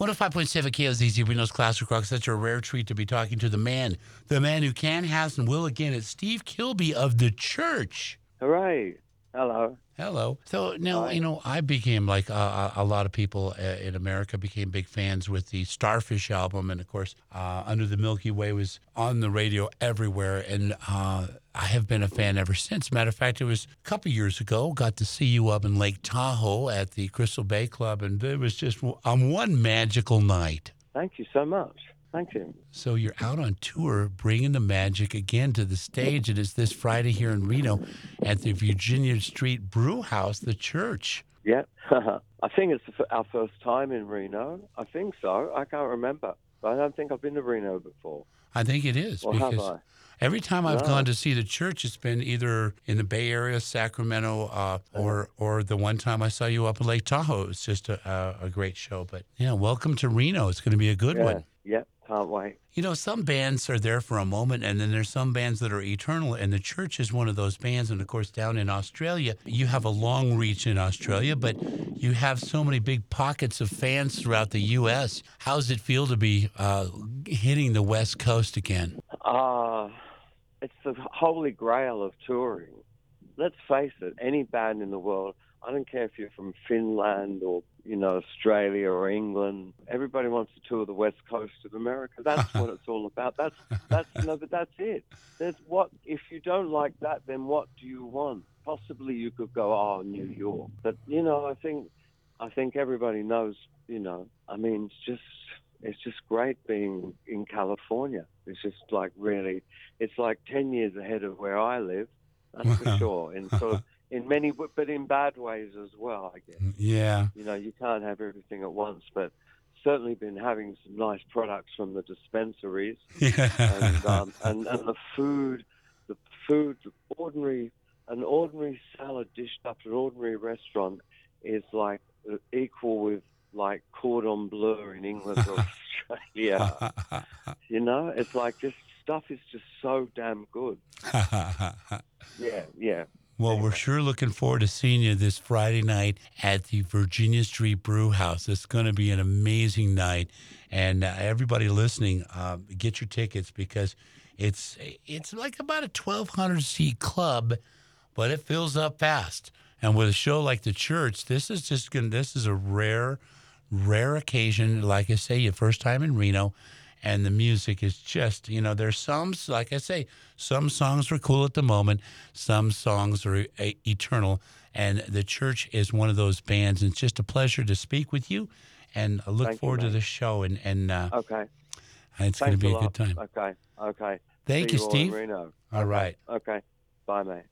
105.7 KLZZ Reno's Classic Rock. Such a rare treat to be talking to the man, the man who can, has, and will again. It's Steve Kilbey of the church. Hooray. Hello. Hello. So now, Hi. you know, I became like uh, a lot of people uh, in America became big fans with the Starfish album. And of course, uh, Under the Milky Way was on the radio everywhere. And uh, I have been a fan ever since. Matter of fact, it was a couple years ago, got to see you up in Lake Tahoe at the Crystal Bay Club. And it was just on one magical night. Thank you so much. Thank you. So you're out on tour, bringing the magic again to the stage, it's this Friday here in Reno at the Virginia Street Brew House, the church. Yeah. I think it's our first time in Reno. I think so. I can't remember. But I don't think I've been to Reno before. I think it is Or because I? every time I've No. gone to see the church, it's been either in the Bay Area, Sacramento, uh, or or the one time I saw you up in Lake Tahoe. It's just a, a, a great show. But yeah, welcome to Reno. It's going to be a good Yeah. one. Yeah. You know, some bands are there for a moment, and then there's some bands that are eternal, and the church is one of those bands. And of course, down in Australia, you have a long reach in Australia, but you have so many big pockets of fans throughout the U.S. How's it feel to be uh, hitting the West Coast again? Ah, it's the holy grail of touring. Let's face it, any band in the world, I don't care if you're from Finland or, you know, Australia or England, everybody wants to tour the west coast of America. That's what it's all about. That's that's no, but that's it. There's what if you don't like that, then what do you want? Possibly you could go, oh, New York. But you know, I think I think everybody knows, you know, I mean, it's just it's just great being in California. It's just like really, it's like ten years ahead of where I live. That's for sure. Sort of in many, but in bad ways as well. I guess Yeah. you know you can't have everything at once, but certainly been having some nice products from the dispensaries and um, and and the food, the food, ordinary an ordinary salad dished up at an ordinary restaurant is like uh, equal with like cordon bleu in England or Australia. You know, it's like just stuff is just so damn good. Well, we're sure looking forward to seeing you this Friday night at the Virginia Street Brew House. It's going to be an amazing night, and uh, everybody listening, uh, get your tickets because it's it's like about a twelve hundred seat club, but it fills up fast. And with a show like the church, this is just to This is a rare, rare occasion. Like I say, your first time in Reno, and the music is just you know there's some like i say some songs are cool at the moment some songs are e- eternal and the church is one of those bands and it's just a pleasure to speak with you and I look Thank you, forward to the show and and uh, Okay. it's going to be a, lot. good time Okay. Okay. thank See you all steve Reno. all right Okay. Bye, mate.